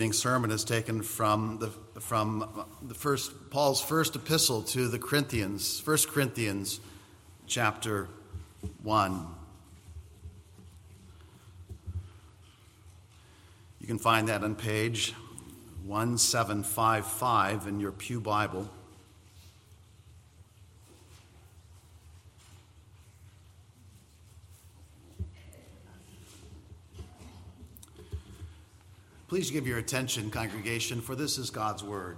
evening sermon is taken from the from the first Paul's first epistle to the Corinthians, 1 Corinthians chapter 1. You can find that on page 1755 in your Pew Bible. Please give your attention, congregation, for this is God's word.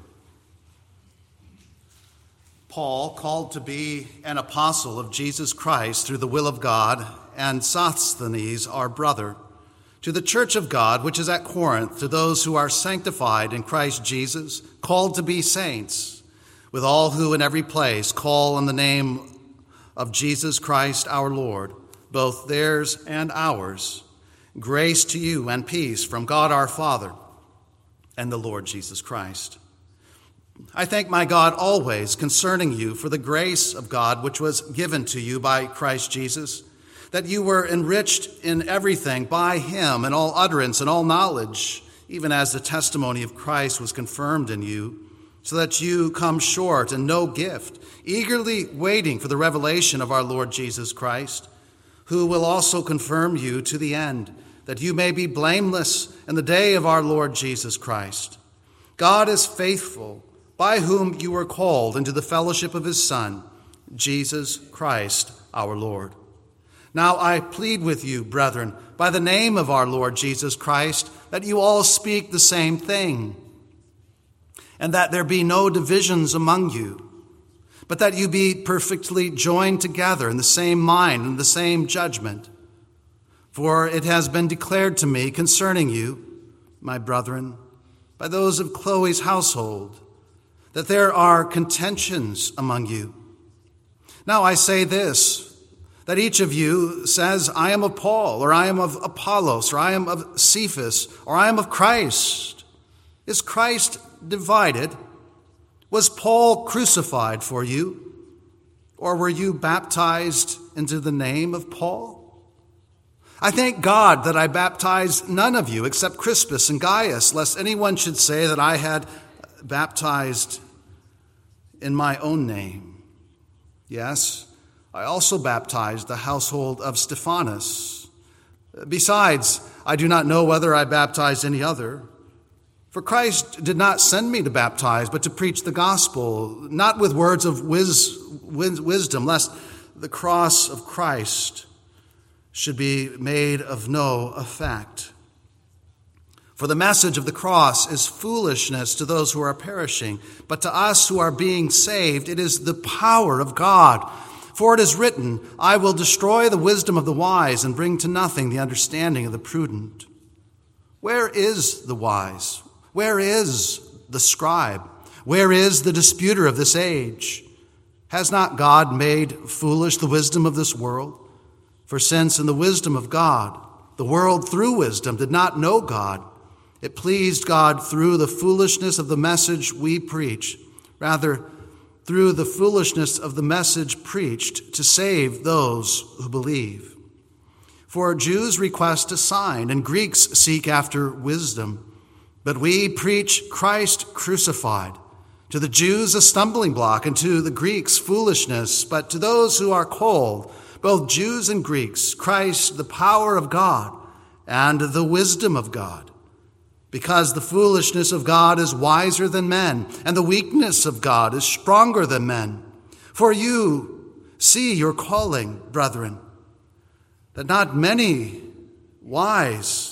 Paul, called to be an apostle of Jesus Christ through the will of God, and Sosthenes, our brother, to the church of God which is at Corinth, to those who are sanctified in Christ Jesus, called to be saints, with all who in every place call on the name of Jesus Christ our Lord, both theirs and ours. Grace to you and peace from God our Father and the Lord Jesus Christ. I thank my God always concerning you for the grace of God which was given to you by Christ Jesus, that you were enriched in everything by him in all utterance and all knowledge, even as the testimony of Christ was confirmed in you, so that you come short in no gift, eagerly waiting for the revelation of our Lord Jesus Christ who will also confirm you to the end, that you may be blameless in the day of our Lord Jesus Christ. God is faithful, by whom you were called into the fellowship of his Son, Jesus Christ our Lord. Now I plead with you, brethren, by the name of our Lord Jesus Christ, that you all speak the same thing, and that there be no divisions among you but that you be perfectly joined together in the same mind and the same judgment. For it has been declared to me concerning you, my brethren, by those of Chloe's household, that there are contentions among you. Now I say this that each of you says, I am of Paul, or I am of Apollos, or I am of Cephas, or I am of Christ. Is Christ divided? Was Paul crucified for you? Or were you baptized into the name of Paul? I thank God that I baptized none of you except Crispus and Gaius, lest anyone should say that I had baptized in my own name. Yes, I also baptized the household of Stephanas. Besides, I do not know whether I baptized any other. For Christ did not send me to baptize, but to preach the gospel, not with words of wis- wisdom, lest the cross of Christ should be made of no effect. For the message of the cross is foolishness to those who are perishing, but to us who are being saved, it is the power of God. For it is written, I will destroy the wisdom of the wise and bring to nothing the understanding of the prudent. Where is the wise? Where is the scribe? Where is the disputer of this age? Has not God made foolish the wisdom of this world? For since in the wisdom of God, the world through wisdom did not know God, it pleased God through the foolishness of the message we preach, rather, through the foolishness of the message preached to save those who believe. For Jews request a sign, and Greeks seek after wisdom. But we preach Christ crucified. To the Jews, a stumbling block, and to the Greeks, foolishness. But to those who are called, both Jews and Greeks, Christ, the power of God and the wisdom of God. Because the foolishness of God is wiser than men, and the weakness of God is stronger than men. For you see your calling, brethren, that not many wise,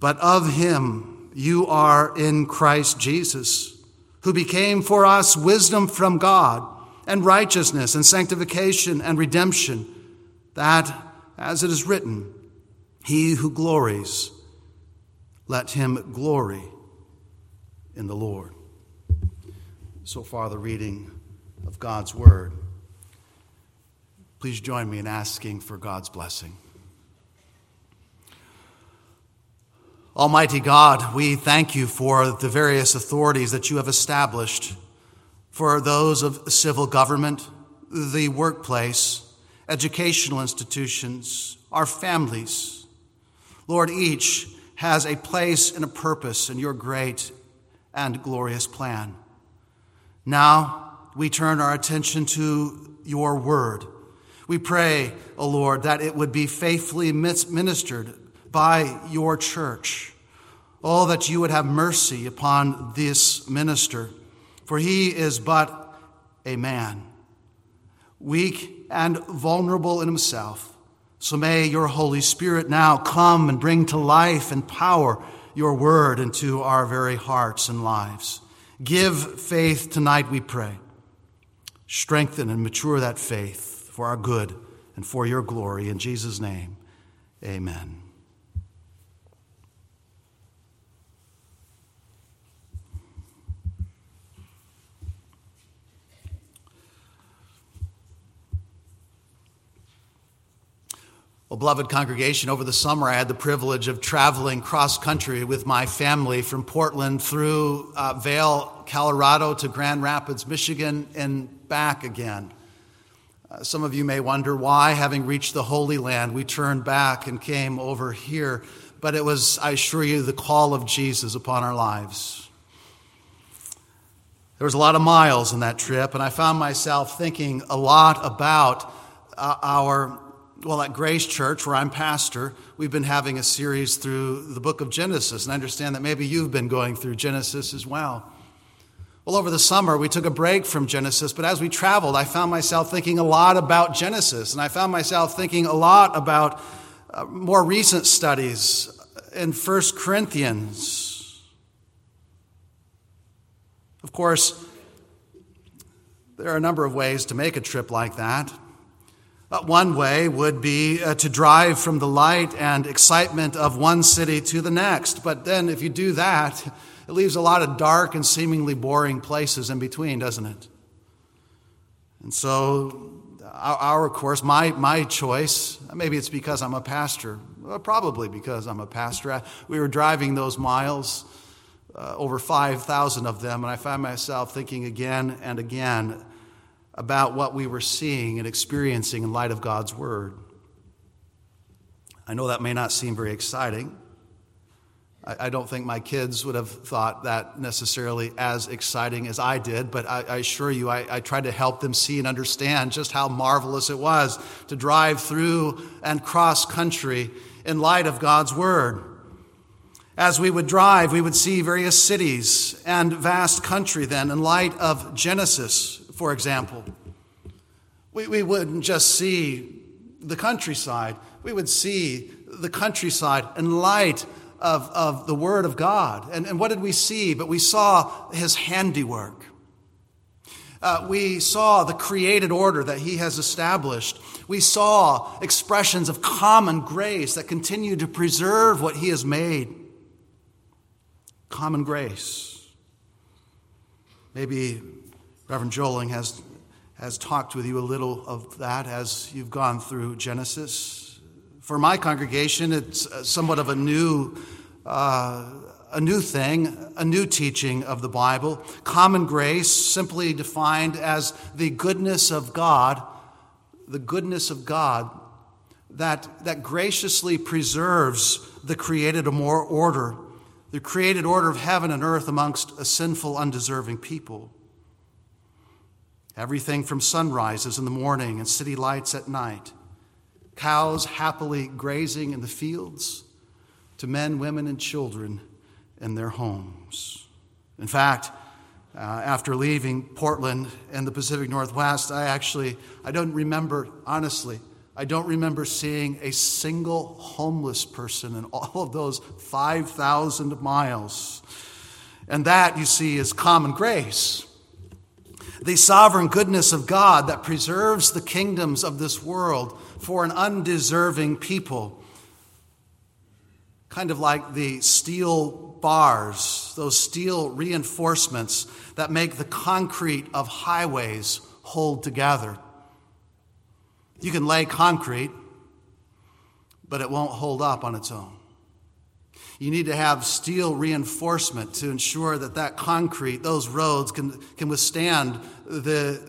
but of him you are in Christ Jesus, who became for us wisdom from God and righteousness and sanctification and redemption, that, as it is written, he who glories, let him glory in the Lord. So far, the reading of God's Word. Please join me in asking for God's blessing. Almighty God, we thank you for the various authorities that you have established for those of civil government, the workplace, educational institutions, our families. Lord, each has a place and a purpose in your great and glorious plan. Now we turn our attention to your word. We pray, O Lord, that it would be faithfully ministered by your church. Oh, that you would have mercy upon this minister, for he is but a man, weak and vulnerable in himself. So may your Holy Spirit now come and bring to life and power your word into our very hearts and lives. Give faith tonight, we pray. Strengthen and mature that faith for our good and for your glory. In Jesus' name, amen. Well, beloved congregation, over the summer I had the privilege of traveling cross country with my family from Portland through uh, Vail, Colorado to Grand Rapids, Michigan, and back again. Uh, some of you may wonder why, having reached the Holy Land, we turned back and came over here. But it was, I assure you, the call of Jesus upon our lives. There was a lot of miles in that trip, and I found myself thinking a lot about uh, our well, at Grace Church, where I'm pastor, we've been having a series through the book of Genesis, and I understand that maybe you've been going through Genesis as well. Well, over the summer, we took a break from Genesis, but as we traveled, I found myself thinking a lot about Genesis, and I found myself thinking a lot about uh, more recent studies in First Corinthians. Of course, there are a number of ways to make a trip like that. One way would be uh, to drive from the light and excitement of one city to the next. But then, if you do that, it leaves a lot of dark and seemingly boring places in between, doesn't it? And so, our, our course, my, my choice, maybe it's because I'm a pastor, probably because I'm a pastor. We were driving those miles, uh, over 5,000 of them, and I found myself thinking again and again about what we were seeing and experiencing in light of God's Word. I know that may not seem very exciting. I, don't think my kids would have thought that necessarily as exciting as I did, but I, I assure you, I, I tried to help them see and understand just how marvelous it was to drive through and cross country in light of God's Word. As we would drive, we would see various cities and vast country then in light of Genesis, for example. We, we wouldn't just see the countryside, we would see the countryside in light of, of the Word of God. And, and what did we see? But we saw His handiwork. Uh, we saw the created order that He has established. We saw expressions of common grace that continue to preserve what He has made. Common grace. Maybe Reverend Joling has, has talked with you a little of that as you've gone through Genesis. For my congregation, it's somewhat of a new, uh, a new thing, a new teaching of the Bible. Common grace, simply defined as the goodness of God, the goodness of God that, that graciously preserves the created order, the created order of heaven and earth amongst a sinful, undeserving people. Everything from sunrises in the morning and city lights at night, cows happily grazing in the fields, to men, women, and children in their homes. In fact, uh, after leaving Portland and the Pacific Northwest, I actually, I don't remember, honestly, I don't remember seeing a single homeless person in all of those 5,000 miles. And that, you see, is common grace the sovereign goodness of God that preserves the kingdoms of this world for an undeserving people. Kind of like the steel bars, those steel reinforcements that make the concrete of highways hold together. You can lay concrete, but it won't hold up on its own. You need to have steel reinforcement to ensure that that concrete, those roads, can, can withstand the,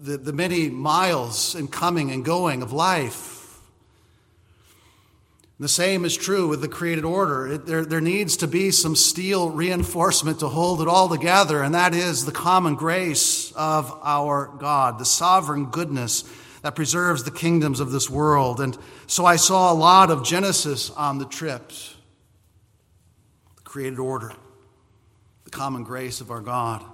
the, the many miles and coming and going of life. The same is true with the created order. It, there, there needs to be some steel reinforcement to hold it all together, and that is the common grace of our God, the sovereign goodness that preserves the kingdoms of this world. And so I saw a lot of Genesis on the trips created order, the common grace of our God.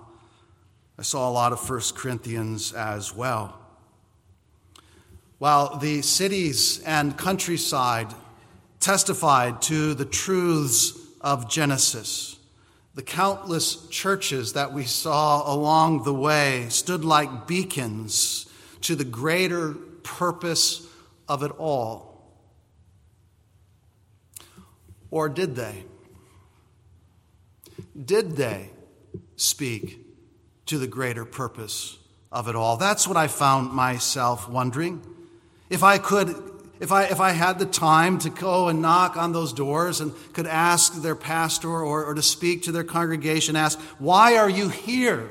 I saw a lot of 1 Corinthians as well. While the cities and countryside testified to the truths of Genesis. The countless churches that we saw along the way stood like beacons to the greater purpose of it all. Or did they? Did they speak to the greater purpose of it all? That's what I found myself wondering. If I could if I, if I had the time to go and knock on those doors and could ask their pastor or, or to speak to their congregation, ask, why are you here?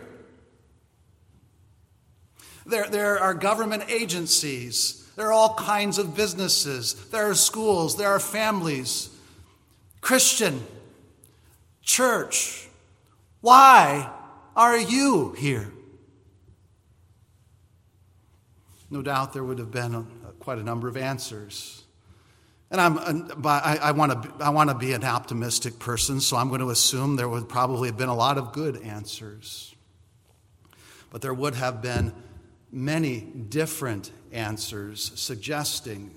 There, there are government agencies. There are all kinds of businesses. There are schools. There are families. Christian, church, why are you here? No doubt there would have been quite a number of answers. And I'm, I, I want to be an optimistic person, so I'm going to assume there would probably have been a lot of good answers. But there would have been many different answers suggesting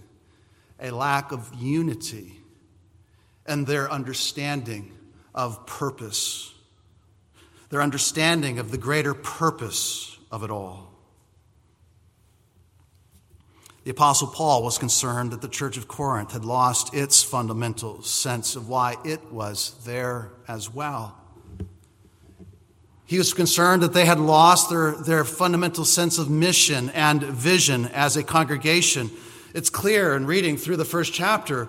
a lack of unity and their understanding of purpose, their understanding of the greater purpose of it all. The Apostle Paul was concerned that the church of Corinth had lost its fundamental sense of why it was there as well. He was concerned that they had lost their, their fundamental sense of mission and vision as a congregation. It's clear in reading through the first chapter,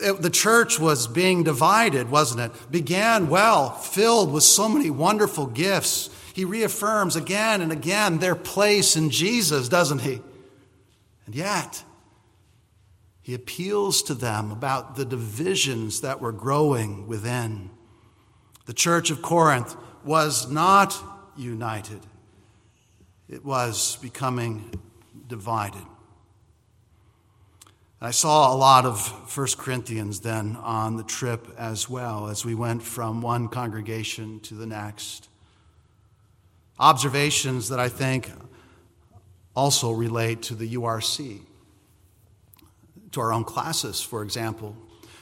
it, the church was being divided, wasn't it? Began well, filled with so many wonderful gifts. He reaffirms again and again their place in Jesus, doesn't he? And yet, he appeals to them about the divisions that were growing within. The church of Corinth was not united, it was becoming divided. I saw a lot of 1 Corinthians then on the trip as well as we went from one congregation to the next. Observations that I think also relate to the URC, to our own classis, for example.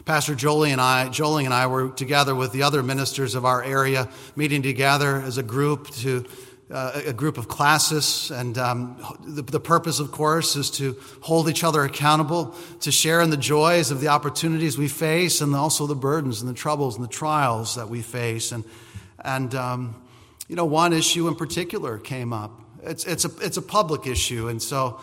Pastor Jolie and I, Jolie and I were together with the other ministers of our area, meeting together as a group to uh, a group of classis, and um, the, the, purpose, of course, is to hold each other accountable, to share in the joys of the opportunities we face, and also the burdens and the troubles and the trials that we face. And, and um, you know, one issue in particular came up it's, it's, a, it's a public issue, and so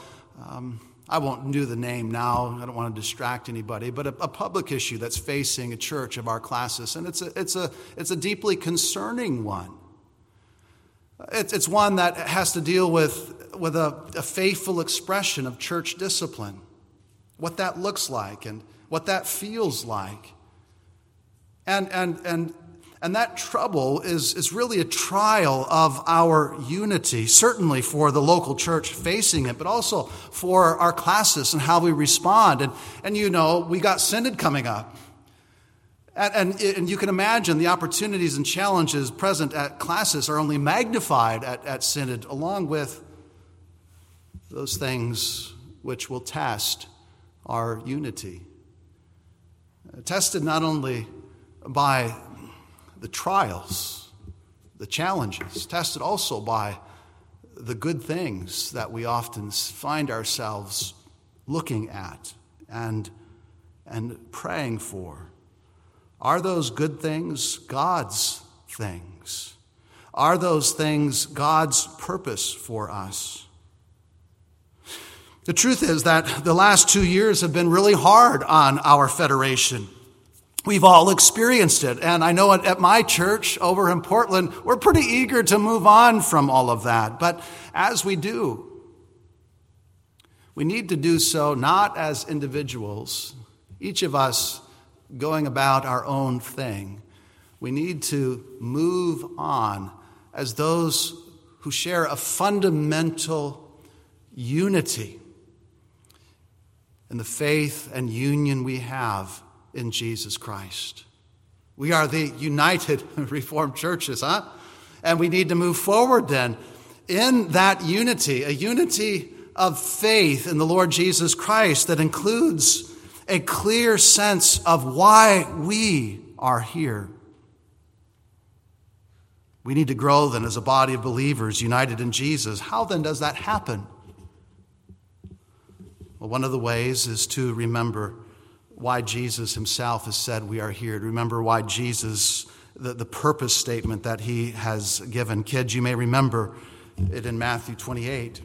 um, I won't do the name now. I don't want to distract anybody, but a, a, public issue that's facing a church of our classis, and it's a, it's a, it's a deeply concerning one. It's, it's one that has to deal with, with a, a faithful expression of church discipline, what that looks like and what that feels like. And, and, and and that trouble is, is really a trial of our unity, certainly for the local church facing it, but also for our classis and how we respond. And, and you know, we got Synod coming up. And, and, you can imagine the opportunities and challenges present at classis are only magnified at, at Synod, along with those things which will test our unity. Tested not only by the trials, the challenges, tested also by the good things that we often find ourselves looking at and, and praying for. Are those good things God's things? Are those things God's purpose for us? The truth is that the last two years have been really hard on our federation. We've all experienced it. And I know at my church over in Portland, we're pretty eager to move on from all of that. But as we do, we need to do so not as individuals, each of us going about our own thing. We need to move on as those who share a fundamental unity in the faith and union we have in Jesus Christ. We are the united Reformed churches, huh? And we need to move forward then in that unity, a unity of faith in the Lord Jesus Christ that includes a clear sense of why we are here. We need to grow then as a body of believers united in Jesus. How then does that happen? Well, one of the ways is to remember why Jesus himself has said we are here, to remember why Jesus, the, the purpose statement that he has given. Kids, you may remember it in Matthew 28.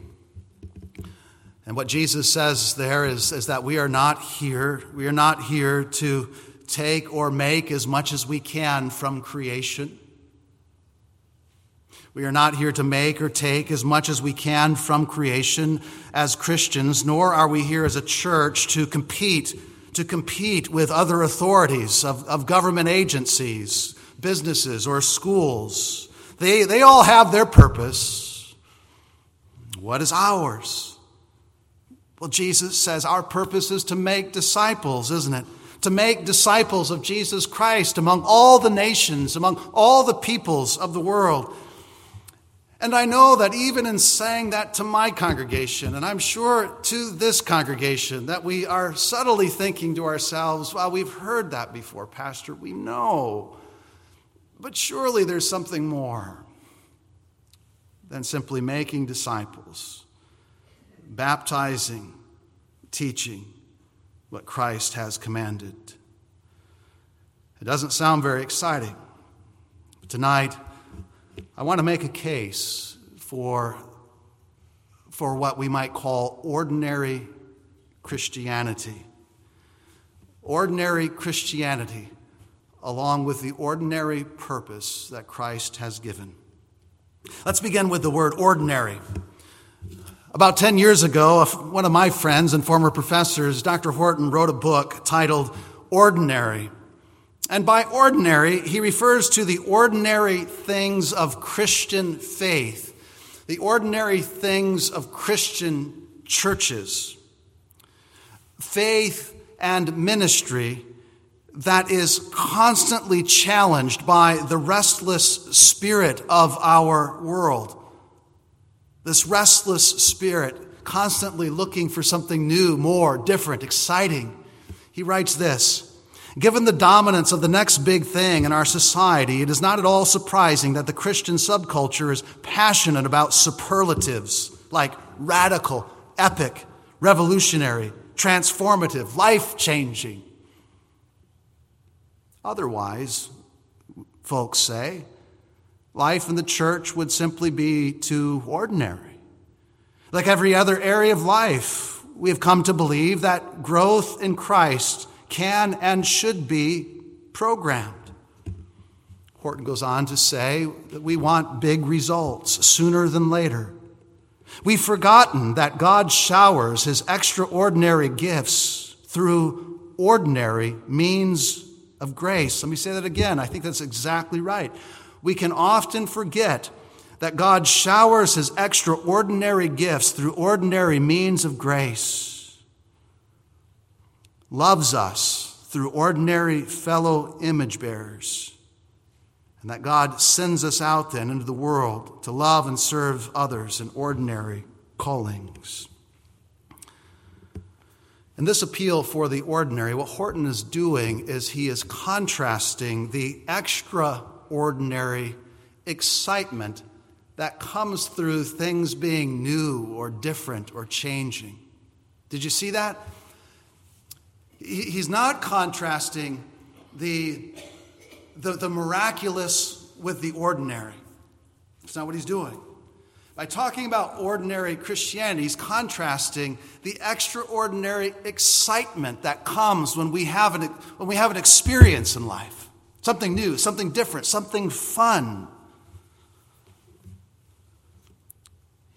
And what Jesus says there is, is that we are not here, we are not here to take or make as much as we can from creation. We are not here to make or take as much as we can from creation as Christians, nor are we here as a church to compete, to compete with other authorities of, of government agencies, businesses, or schools. They, they all have their purpose. What is ours? Well, Jesus says our purpose is to make disciples, isn't it? To make disciples of Jesus Christ among all the nations, among all the peoples of the world. And I know that even in saying that to my congregation, and I'm sure to this congregation, that we are subtly thinking to ourselves, well, we've heard that before, Pastor, we know. But surely there's something more than simply making disciples baptizing, teaching what Christ has commanded. It doesn't sound very exciting. But tonight, I want to make a case for, for what we might call ordinary Christianity. Ordinary Christianity, along with the ordinary purpose that Christ has given. Let's begin with the word ordinary. About 10 years ago, one of my friends and former professors, Dr. Horton, wrote a book titled Ordinary. And by ordinary, he refers to the ordinary things of Christian faith, the ordinary things of Christian churches. Faith and ministry that is constantly challenged by the restless spirit of our world. This restless spirit, constantly looking for something new, more, different, exciting. He writes this Given the dominance of the next big thing in our society, it is not at all surprising that the Christian subculture is passionate about superlatives like radical, epic, revolutionary, transformative, life changing. Otherwise, folks say, Life in the church would simply be too ordinary. Like every other area of life, we have come to believe that growth in Christ can and should be programmed. Horton goes on to say that we want big results sooner than later. We've forgotten that God showers his extraordinary gifts through ordinary means of grace. Let me say that again. I think that's exactly right we can often forget that God showers his extraordinary gifts through ordinary means of grace, loves us through ordinary fellow image bearers, and that God sends us out then into the world to love and serve others in ordinary callings. In this appeal for the ordinary, what Horton is doing is he is contrasting the extra ordinary excitement that comes through things being new or different or changing. Did you see that? He's not contrasting the, the, the miraculous with the ordinary. That's not what he's doing. By talking about ordinary Christianity, he's contrasting the extraordinary excitement that comes when we have an, when we have an experience in life something new, something different, something fun.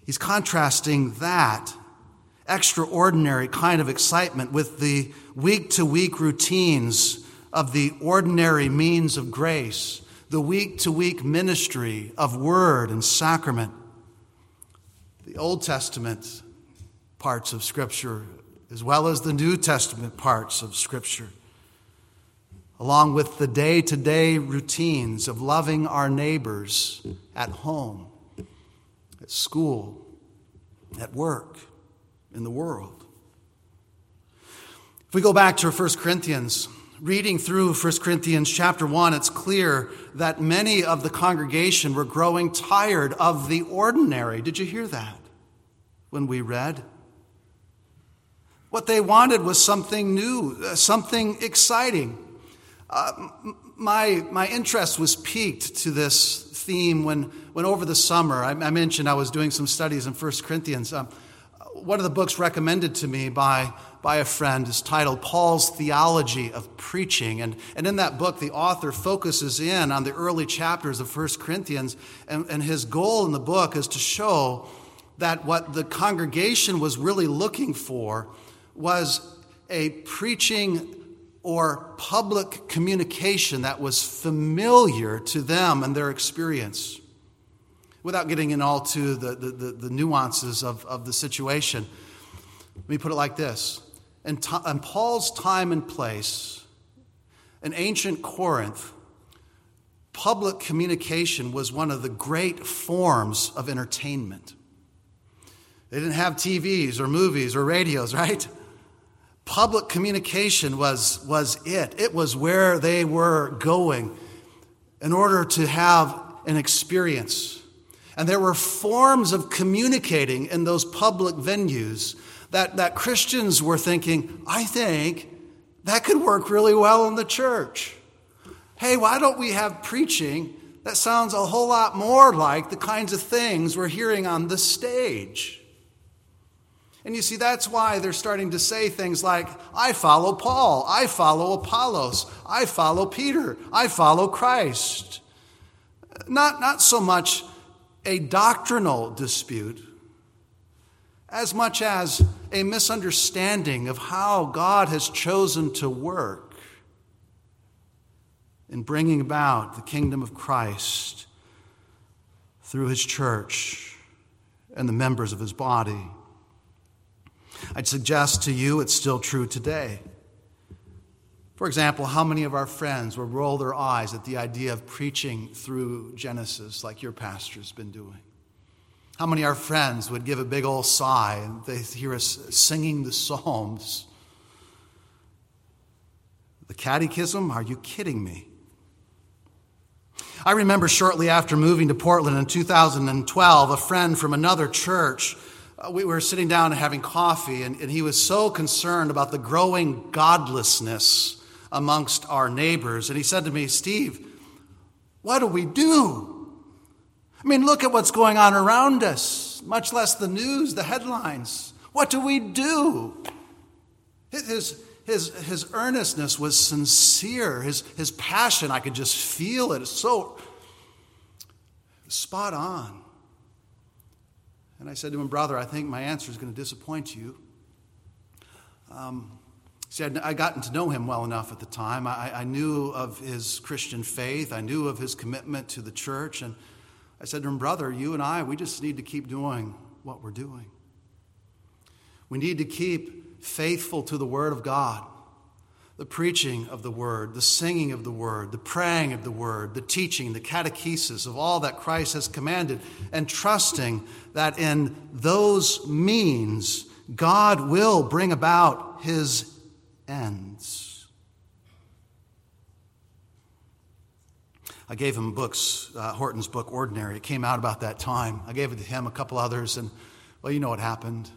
He's contrasting that extraordinary kind of excitement with the week to week routines of the ordinary means of grace, the week to week ministry of word and sacrament. The Old Testament parts of Scripture, as well as the New Testament parts of Scripture, along with the day to day routines of loving our neighbors at home, at school, at work, in the world. If we go back to 1 Corinthians, reading through 1 Corinthians chapter 1, it's clear that many of the congregation were growing tired of the ordinary. Did you hear that when we read? What they wanted was something new, something exciting. Uh, my, my interest was piqued to this theme when, when over the summer, I, I mentioned I was doing some studies in 1 Corinthians. Um, one of the books recommended to me by by a friend is titled Paul's Theology of Preaching. And, and in that book, the author focuses in on the early chapters of 1 Corinthians. And, and his goal in the book is to show that what the congregation was really looking for was a preaching or public communication that was familiar to them and their experience. Without getting in all to the, the, the, the nuances of, of the situation, let me put it like this and, and Paul's time and place, in ancient Corinth, public communication was one of the great forms of entertainment. They didn't have TVs or movies or radios, right? Public communication was, was it. It was where they were going in order to have an experience. And there were forms of communicating in those public venues that, that Christians were thinking, I think that could work really well in the church. Hey, why don't we have preaching that sounds a whole lot more like the kinds of things we're hearing on the stage? And you see, that's why they're starting to say things like, I follow Paul, I follow Apollos, I follow Peter, I follow Christ. Not, not so much a doctrinal dispute, as much as a misunderstanding of how God has chosen to work in bringing about the kingdom of Christ through his church and the members of his body. I'd suggest to you it's still true today. For example, how many of our friends will roll their eyes at the idea of preaching through Genesis like your pastor's been doing? How many of our friends would give a big old sigh and they hear us singing the Psalms? The Catechism? Are you kidding me? I remember shortly after moving to Portland in 2012, a friend from another church, Uh, we were sitting down and having coffee, and, and he was so concerned about the growing godlessness amongst our neighbors. And he said to me, Steve, what do we do? I mean, look at what's going on around us, much less the news, the headlines. What do we do? His, his, his earnestness was sincere. His, his passion, I could just feel it. It's so spot on. And I said to him, Brother, I think my answer is going to disappoint you. Um, see, I'd, I'd gotten to know him well enough at the time. I, I knew of his Christian faith, I knew of his commitment to the church, and I said to him, Brother, you and I, we just need to keep doing what we're doing. We need to keep faithful to the Word of God, the preaching of the Word, the singing of the Word, the praying of the Word, the teaching, the catechesis of all that Christ has commanded, and trusting that in those means, God will bring about His ends. I gave him books, uh, Horton's book, Ordinary. It came out about that time. I gave it to him, a couple others, and well, you know what happened.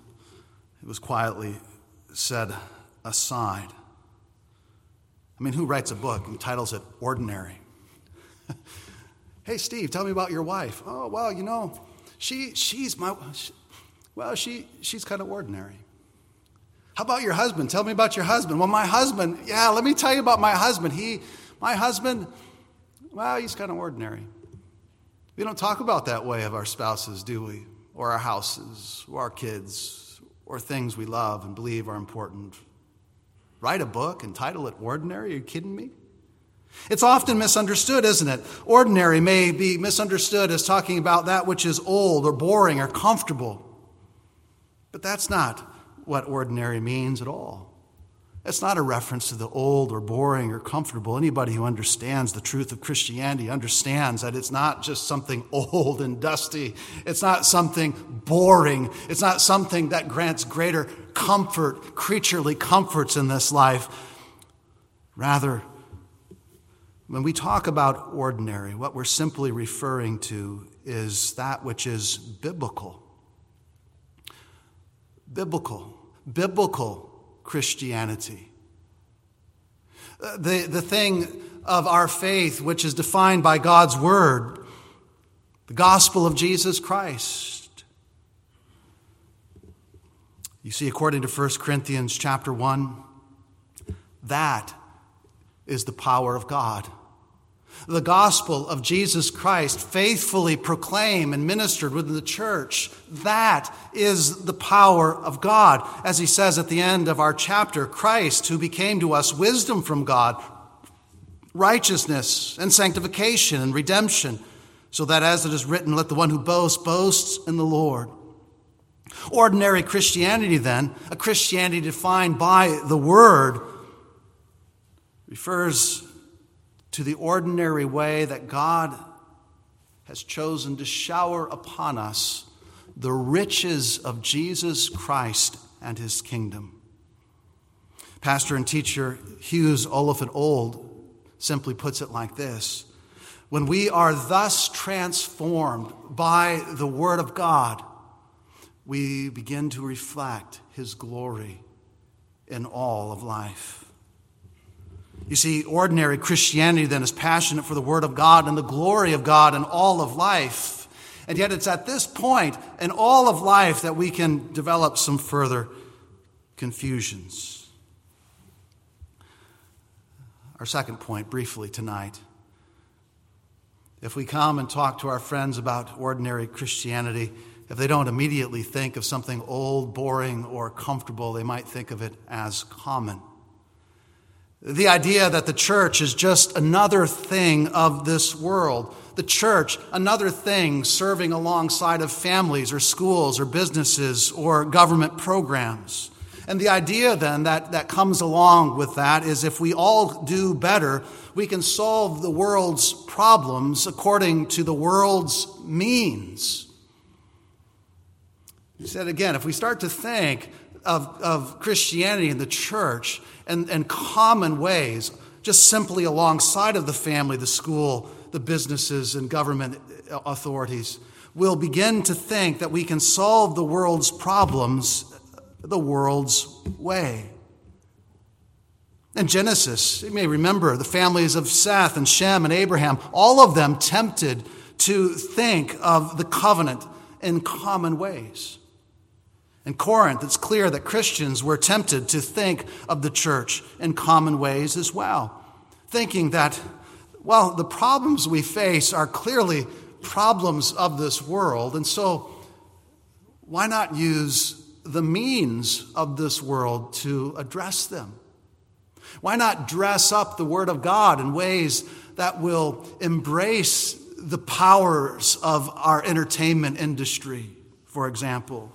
It was quietly set aside. I mean, who writes a book and titles it Ordinary? hey, Steve, tell me about your wife. Oh, well, you know, she, she's my, she, well, she, she's kind of ordinary. How about your husband? Tell me about your husband. Well, my husband, yeah, let me tell you about my husband. He, my husband, well, he's kind of ordinary. We don't talk about that way of our spouses, do we? Or our houses, or our kids, or things we love and believe are important. Write a book and title it Ordinary? Are you kidding me? It's often misunderstood, isn't it? Ordinary may be misunderstood as talking about that which is old or boring or comfortable. But that's not what ordinary means at all. It's not a reference to the old or boring or comfortable. Anybody who understands the truth of Christianity understands that it's not just something old and dusty. It's not something boring. It's not something that grants greater comfort, creaturely comforts in this life. Rather, when we talk about ordinary, what we're simply referring to is that which is biblical. Biblical. Biblical Christianity. Uh, the, the thing of our faith, which is defined by God's Word, the gospel of Jesus Christ. You see, according to 1 Corinthians chapter 1, that is the power of God the gospel of Jesus Christ, faithfully proclaimed and ministered within the church. That is the power of God. As he says at the end of our chapter, Christ, who became to us wisdom from God, righteousness and sanctification and redemption, so that as it is written, let the one who boasts boasts in the Lord. Ordinary Christianity, then, a Christianity defined by the Word, refers to the ordinary way that God has chosen to shower upon us the riches of Jesus Christ and his kingdom. Pastor and teacher Hughes Oliphant Old simply puts it like this When we are thus transformed by the Word of God, we begin to reflect His glory in all of life. You see, ordinary Christianity then is passionate for the Word of God and the glory of God in all of life. And yet, it's at this point in all of life that we can develop some further confusions. Our second point, briefly tonight. If we come and talk to our friends about ordinary Christianity, if they don't immediately think of something old, boring, or comfortable, they might think of it as common. The idea that the church is just another thing of this world. The church, another thing serving alongside of families or schools or businesses or government programs. And the idea then that, that comes along with that is if we all do better, we can solve the world's problems according to the world's means. He said again, if we start to think of, of Christianity and the church and, and common ways, just simply alongside of the family, the school, the businesses, and government authorities, will begin to think that we can solve the world's problems the world's way. In Genesis, you may remember the families of Seth and Shem and Abraham, all of them tempted to think of the covenant in common ways. In Corinth, it's clear that Christians were tempted to think of the church in common ways as well, thinking that, well, the problems we face are clearly problems of this world, and so why not use the means of this world to address them? Why not dress up the Word of God in ways that will embrace the powers of our entertainment industry, for example?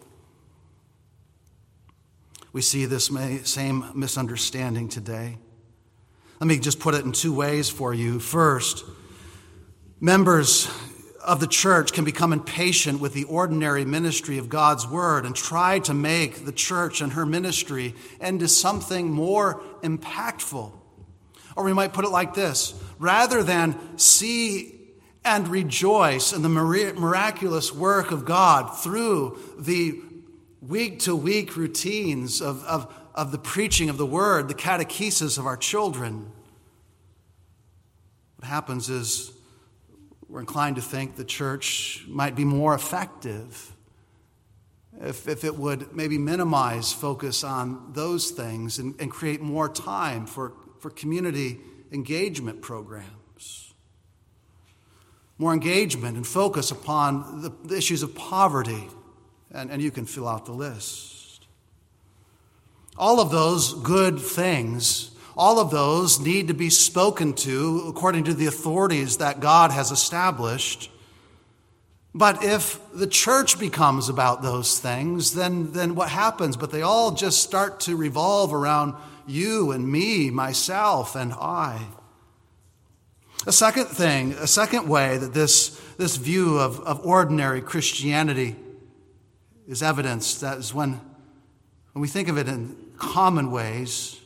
We see this same misunderstanding today. Let me just put it in two ways for you. First, members of the church can become impatient with the ordinary ministry of God's word and try to make the church and her ministry into something more impactful. Or we might put it like this rather than see and rejoice in the miraculous work of God through the week to week routines of, of, of the preaching of the word, the catechesis of our children, what happens is we're inclined to think the church might be more effective if, if it would maybe minimize focus on those things and, and create more time for, for community engagement programs. More engagement and focus upon the, the issues of poverty, and, and you can fill out the list. All of those good things, all of those need to be spoken to according to the authorities that God has established. But if the church becomes about those things, then, then what happens? But they all just start to revolve around you and me, myself and I. A second thing, a second way that this, this view of, of ordinary Christianity is evidence. that is when, when we think of it in common ways,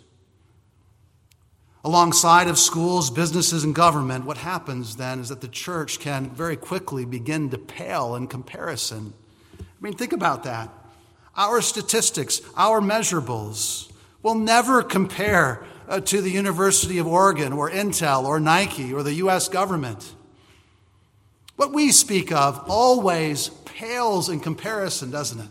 alongside of schools, businesses, and government, what happens then is that the church can very quickly begin to pale in comparison. I mean, think about that. Our statistics, our measurables, will never compare uh, to the University of Oregon or Intel or Nike or the U.S. government. What we speak of always pales in comparison, doesn't it?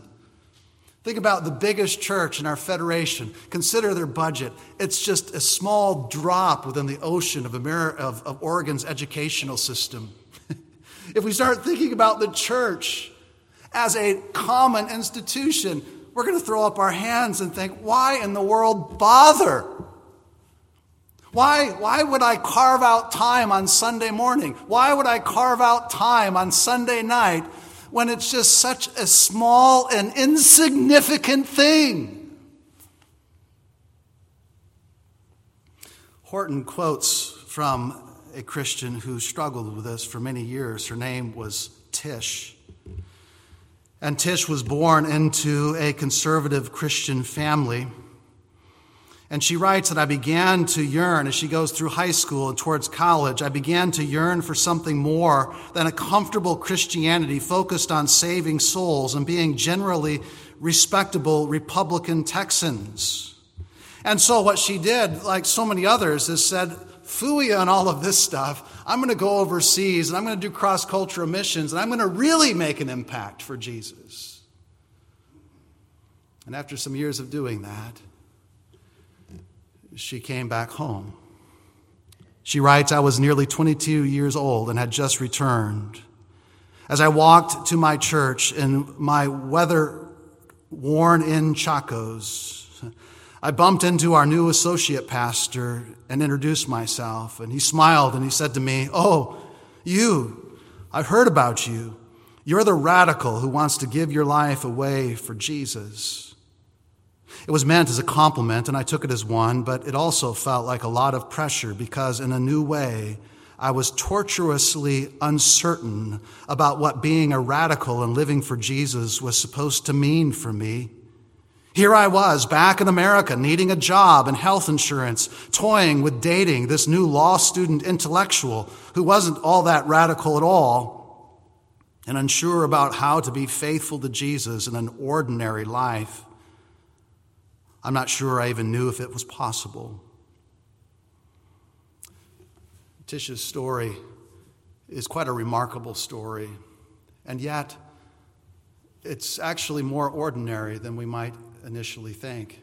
Think about the biggest church in our federation. Consider their budget. It's just a small drop within the ocean of, America, of, of Oregon's educational system. if we start thinking about the church as a common institution, we're going to throw up our hands and think, why in the world bother? Why, why would I carve out time on Sunday morning? Why would I carve out time on Sunday night when it's just such a small and insignificant thing? Horton quotes from a Christian who struggled with this for many years. Her name was Tish. And Tish was born into a conservative Christian family. And she writes that I began to yearn as she goes through high school and towards college. I began to yearn for something more than a comfortable Christianity focused on saving souls and being generally respectable Republican Texans. And so, what she did, like so many others, is said, Fooey on all of this stuff. I'm going to go overseas and I'm going to do cross cultural missions and I'm going to really make an impact for Jesus. And after some years of doing that, she came back home. She writes, I was nearly 22 years old and had just returned. As I walked to my church in my weather worn in Chacos, I bumped into our new associate pastor and introduced myself. And he smiled and he said to me, Oh, you, I've heard about you. You're the radical who wants to give your life away for Jesus. It was meant as a compliment, and I took it as one, but it also felt like a lot of pressure because, in a new way, I was tortuously uncertain about what being a radical and living for Jesus was supposed to mean for me. Here I was back in America, needing a job and health insurance, toying with dating this new law student intellectual who wasn't all that radical at all, and unsure about how to be faithful to Jesus in an ordinary life. I'm not sure I even knew if it was possible. Tish's story is quite a remarkable story, and yet it's actually more ordinary than we might initially think.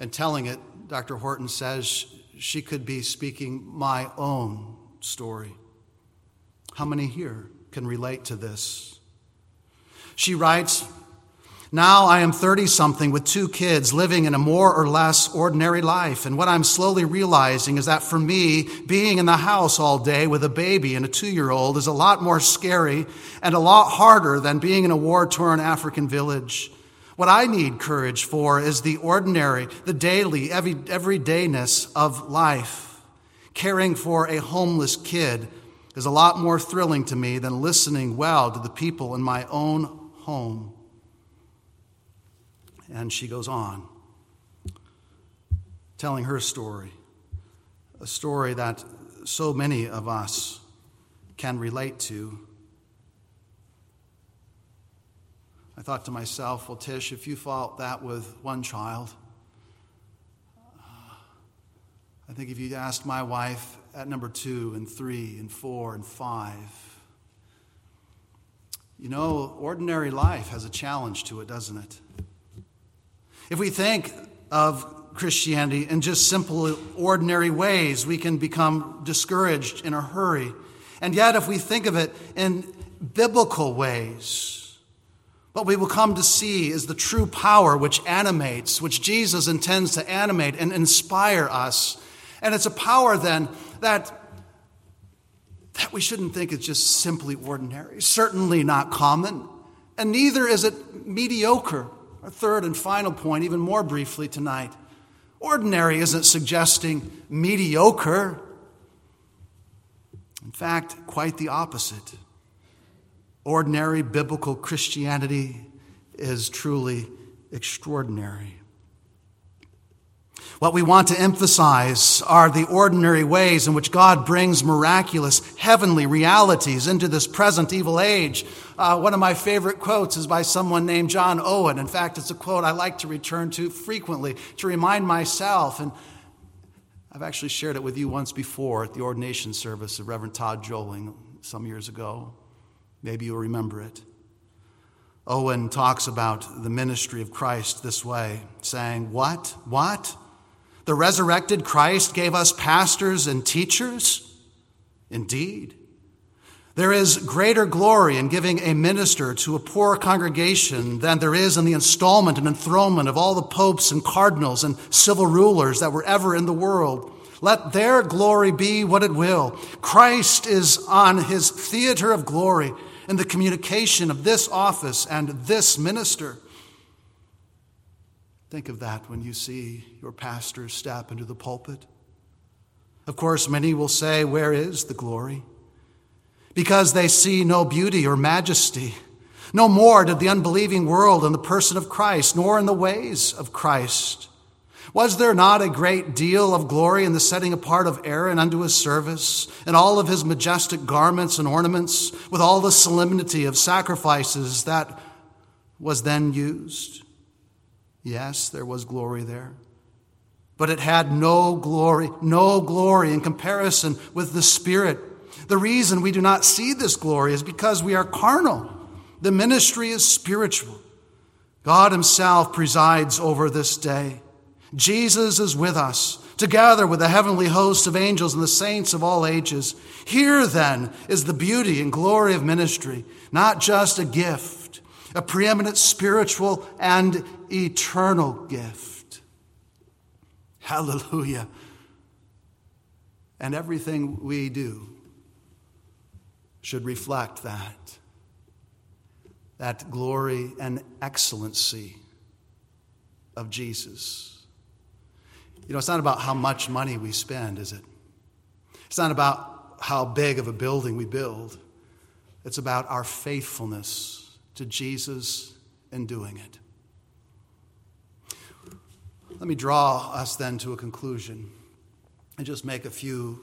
And telling it, Dr. Horton says she could be speaking my own story. How many here can relate to this? She writes, now I am 30 something with two kids living in a more or less ordinary life. And what I'm slowly realizing is that for me, being in the house all day with a baby and a two year old is a lot more scary and a lot harder than being in a war torn African village. What I need courage for is the ordinary, the daily, every, everydayness of life. Caring for a homeless kid is a lot more thrilling to me than listening well to the people in my own home. And she goes on, telling her story, a story that so many of us can relate to. I thought to myself, well, Tish, if you fought that with one child, I think if you asked my wife at number two and three and four and five, you know, ordinary life has a challenge to it, doesn't it? If we think of Christianity in just simple, ordinary ways, we can become discouraged in a hurry. And yet, if we think of it in biblical ways, what we will come to see is the true power which animates, which Jesus intends to animate and inspire us. And it's a power then that that we shouldn't think is just simply ordinary, certainly not common, and neither is it mediocre. Our third and final point, even more briefly tonight. Ordinary isn't suggesting mediocre. In fact, quite the opposite. Ordinary biblical Christianity is truly extraordinary. What we want to emphasize are the ordinary ways in which God brings miraculous heavenly realities into this present evil age. Uh, one of my favorite quotes is by someone named John Owen. In fact, it's a quote I like to return to frequently to remind myself. And I've actually shared it with you once before at the ordination service of Reverend Todd Joling some years ago. Maybe you'll remember it. Owen talks about the ministry of Christ this way, saying, What? What? The resurrected Christ gave us pastors and teachers? Indeed. There is greater glory in giving a minister to a poor congregation than there is in the installment and enthronement of all the popes and cardinals and civil rulers that were ever in the world. Let their glory be what it will. Christ is on his theater of glory in the communication of this office and this minister. Think of that when you see your pastor step into the pulpit. Of course, many will say, Where is the glory? Because they see no beauty or majesty. No more did the unbelieving world in the person of Christ, nor in the ways of Christ. Was there not a great deal of glory in the setting apart of Aaron unto his service, and all of his majestic garments and ornaments, with all the solemnity of sacrifices that was then used? Yes, there was glory there. But it had no glory, no glory in comparison with the Spirit. The reason we do not see this glory is because we are carnal. The ministry is spiritual. God Himself presides over this day. Jesus is with us, together with the heavenly host of angels and the saints of all ages. Here, then, is the beauty and glory of ministry, not just a gift, a preeminent spiritual and eternal gift. Hallelujah. And everything we do should reflect that. That glory and excellency of Jesus. You know, it's not about how much money we spend, is it? It's not about how big of a building we build. It's about our faithfulness to Jesus in doing it. Let me draw us then to a conclusion and just make a few,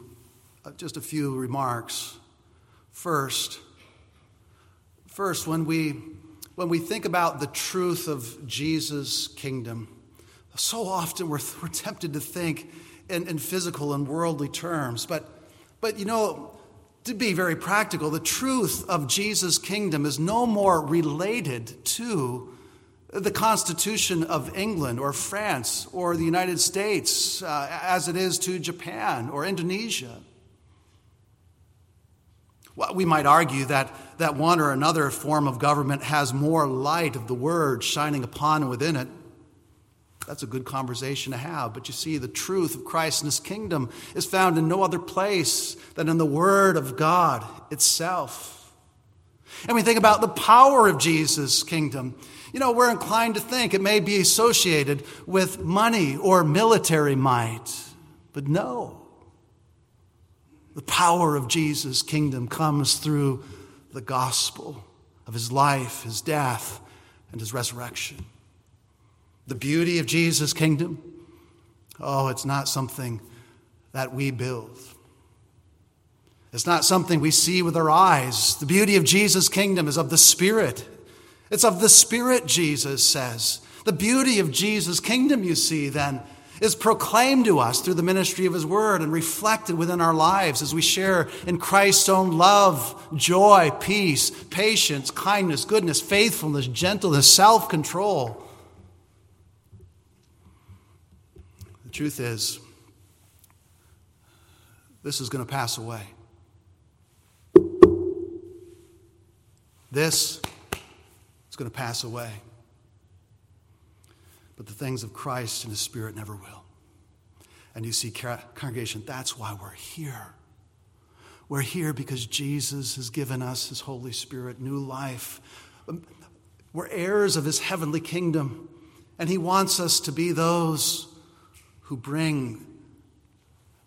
uh, just a few remarks. First, first, when we, when we think about the truth of Jesus' kingdom, so often we're, we're tempted to think in, in physical and worldly terms. But, but you know, to be very practical, the truth of Jesus' kingdom is no more related to the Constitution of England or France or the United States uh, as it is to Japan or Indonesia. Well, we might argue that, that one or another form of government has more light of the word shining upon and within it. That's a good conversation to have. But you see, the truth of Christ and his kingdom is found in no other place than in the word of God itself. And we think about the power of Jesus' kingdom you know, we're inclined to think it may be associated with money or military might. But no. The power of Jesus' kingdom comes through the gospel of his life, his death, and his resurrection. The beauty of Jesus' kingdom, oh, it's not something that we build. It's not something we see with our eyes. The beauty of Jesus' kingdom is of the Spirit. It's of the Spirit, Jesus says. The beauty of Jesus' kingdom, you see, then, is proclaimed to us through the ministry of His Word and reflected within our lives as we share in Christ's own love, joy, peace, patience, kindness, goodness, faithfulness, gentleness, self control. The truth is, this is going to pass away. This is going to pass away. But the things of Christ and His Spirit never will. And you see, congregation, that's why we're here. We're here because Jesus has given us His Holy Spirit, new life. Um, we're heirs of His heavenly kingdom, and He wants us to be those who bring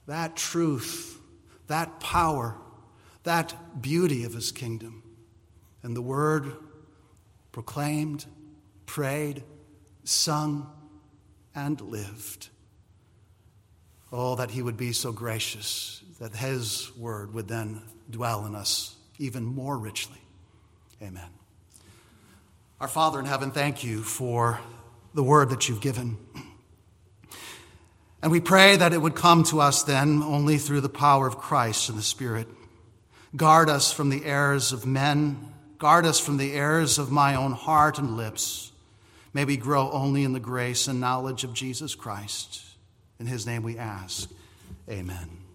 that truth, that power, that beauty of His kingdom. And the Word proclaimed, prayed, sung, and lived. Oh, that he would be so gracious that his word would then dwell in us even more richly. Amen. Our Father in heaven, thank you for the word that you've given. And we pray that it would come to us then only through the power of Christ and the Spirit. Guard us from the errors of men, guard us from the errors of my own heart and lips. May we grow only in the grace and knowledge of Jesus Christ. In his name we ask. Amen.